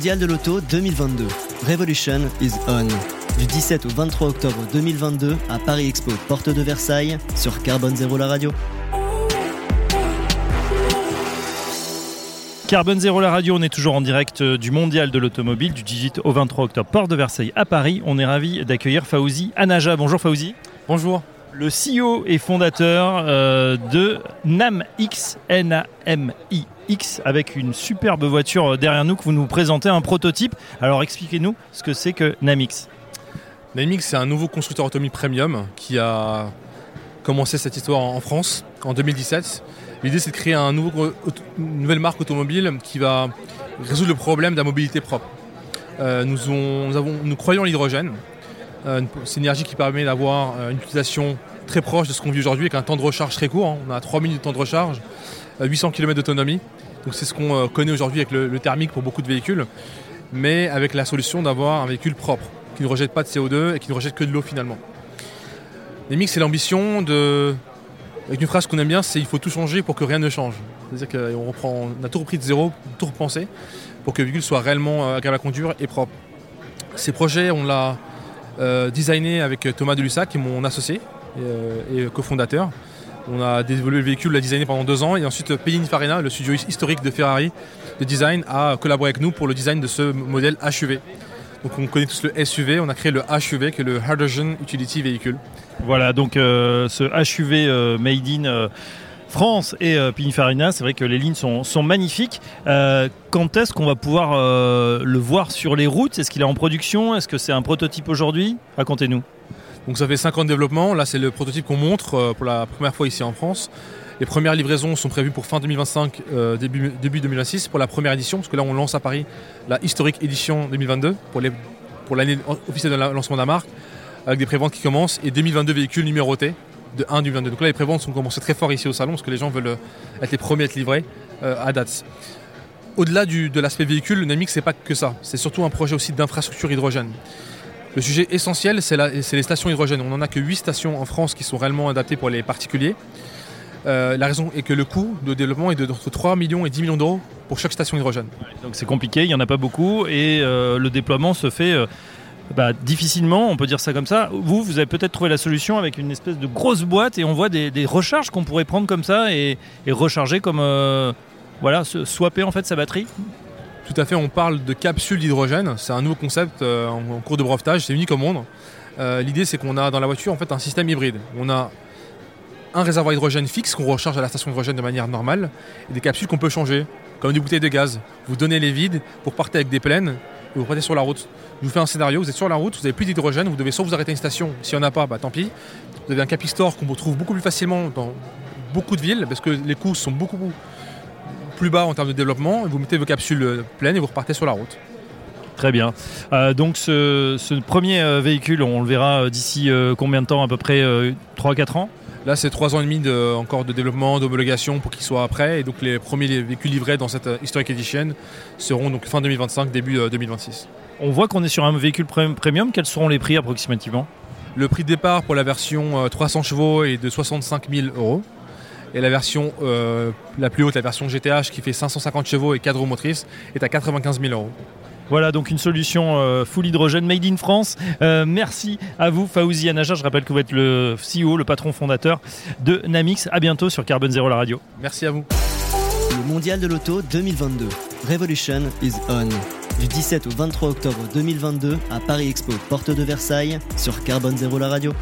mondial de l'auto 2022. Revolution is on. Du 17 au 23 octobre 2022 à Paris Expo, porte de Versailles, sur Carbone Zéro la radio. Carbone Zéro la radio, on est toujours en direct euh, du mondial de l'automobile du 18 au 23 octobre, porte de Versailles à Paris. On est ravi d'accueillir Faouzi Anaja. Bonjour Faouzi. Bonjour. Le CEO et fondateur euh, de NAMX, N-A-M-I-X, avec une superbe voiture derrière nous que vous nous présentez, un prototype. Alors expliquez-nous ce que c'est que NAMX. NAMX, c'est un nouveau constructeur automobile premium qui a commencé cette histoire en France en 2017. L'idée, c'est de créer un nouveau, une nouvelle marque automobile qui va résoudre le problème de la mobilité propre. Euh, nous, nous, avons, nous, croyons l'hydrogène. Euh, c'est une énergie qui permet d'avoir euh, une utilisation très proche de ce qu'on vit aujourd'hui avec un temps de recharge très court. Hein. On a 3 minutes de temps de recharge, 800 km d'autonomie. Donc c'est ce qu'on connaît aujourd'hui avec le, thermique pour beaucoup de véhicules, mais avec la solution d'avoir un véhicule propre, qui ne rejette pas de CO2 et qui ne rejette que de l'eau finalement. NEMIX, c'est l'ambition de avec une phrase qu'on aime bien, c'est il faut tout changer pour que rien ne change. C'est-à-dire qu'on reprend, on a tout repris de zéro, tout repensé pour que le véhicule soit réellement euh, agréable à conduire et propre. Ces projets, on l'a euh, designé avec Thomas Delussac, qui est mon associé euh, et, cofondateur. On a développé le véhicule, l'a designé pendant deux ans et ensuite Pininfarina, le studio historique de Ferrari de design, a collaboré avec nous pour le design de ce modèle HUV. Donc on connaît tous le SUV, on a créé le HUV qui est le Hydrogen Utility Vehicle. Voilà, donc euh, ce HUV euh, made in euh, France et Pininfarina, c'est vrai que les lignes sont, magnifiques. quand est-ce qu'on va pouvoir le voir sur les routes? Est-ce qu'il est en production? Est-ce que c'est un prototype aujourd'hui? Racontez-nous. Donc ça fait 5 ans de développement, là c'est le prototype qu'on montre pour la première fois ici en France. Les premières livraisons sont prévues pour fin 2025, début, début 2026 pour la première édition, parce que là on lance à Paris la historique édition 2022 pour l'année pour officielle de lancement de la marque avec des préventes qui commencent et 2022 véhicules numérotés de 1 du 22. Donc là, les préventes sont commencées très fort ici au salon parce que les gens veulent euh, être les premiers à être livrés euh, à date. Au-delà de l'aspect véhicule, le Namix, c'est pas que ça. C'est surtout un projet aussi d'infrastructure hydrogène. Le sujet essentiel, c'est les stations hydrogène. On n'en a que 8 stations en France qui sont réellement adaptées pour les particuliers. Euh, la raison est que le coût de développement est de entre 3 millions et 10 millions d'euros pour chaque station hydrogène. Donc c'est compliqué, il n'y en a pas beaucoup et le déploiement se fait bah, difficilement, on peut dire ça comme ça. Vous, vous avez peut-être trouvé la solution avec une espèce de grosse boîte et on voit des, recharges qu'on pourrait prendre comme ça et, recharger comme euh, voilà, swapper en fait sa batterie. Tout à fait, on parle de capsule d'hydrogène. C'est un nouveau concept euh, en, cours de brevetage, c'est unique au monde. Euh, l'idée, c'est qu'on a dans la voiture en fait un système hybride. On a un réservoir hydrogène fixe qu'on recharge à la station d'hydrogène de manière normale et des capsules qu'on peut changer, comme des bouteilles de gaz. Vous donnez les vides pour partir avec des pleines et vous partez sur la route. Je vous fais un scénario, vous êtes sur la route, vous n'avez plus d'hydrogène, vous devez soit vous arrêter à une station, s'il n'y en a pas, bah, tant pis. Vous avez un capistore qu'on retrouve beaucoup plus facilement dans beaucoup de villes, parce que les coûts sont beaucoup plus bas en termes de développement, vous mettez vos capsules pleines et vous repartez sur la route. Très bien. Euh, donc ce, premier euh, véhicule, on le verra euh, d'ici combien de temps? À peu près 3-4 ans? Là, c'est 3 ans et demi encore de développement, d'homologation pour qu'il soit prêt. Et donc les premiers véhicules livrés dans cette Historic Edition seront donc fin 2025, début 2026. On voit qu'on est sur un véhicule premium. Quels seront les prix approximativement? Le prix de départ pour la version 300 chevaux est de 65 000 euros. Et la version la plus haute, la version GTH qui fait 550 chevaux et 4 roues motrices, est à 95 000 euros. Voilà donc une solution euh, full hydrogène made in France. Euh, merci à vous Faouzi Anaja. Je rappelle que vous êtes le CEO, le patron fondateur de Namix. À bientôt sur Carbone Zéro la radio. Merci à vous. Le mondial de l'auto 2022. Revolution is on. Du 17 au 23 octobre 2022 à Paris Expo, porte de Versailles, sur Carbone Zéro la radio.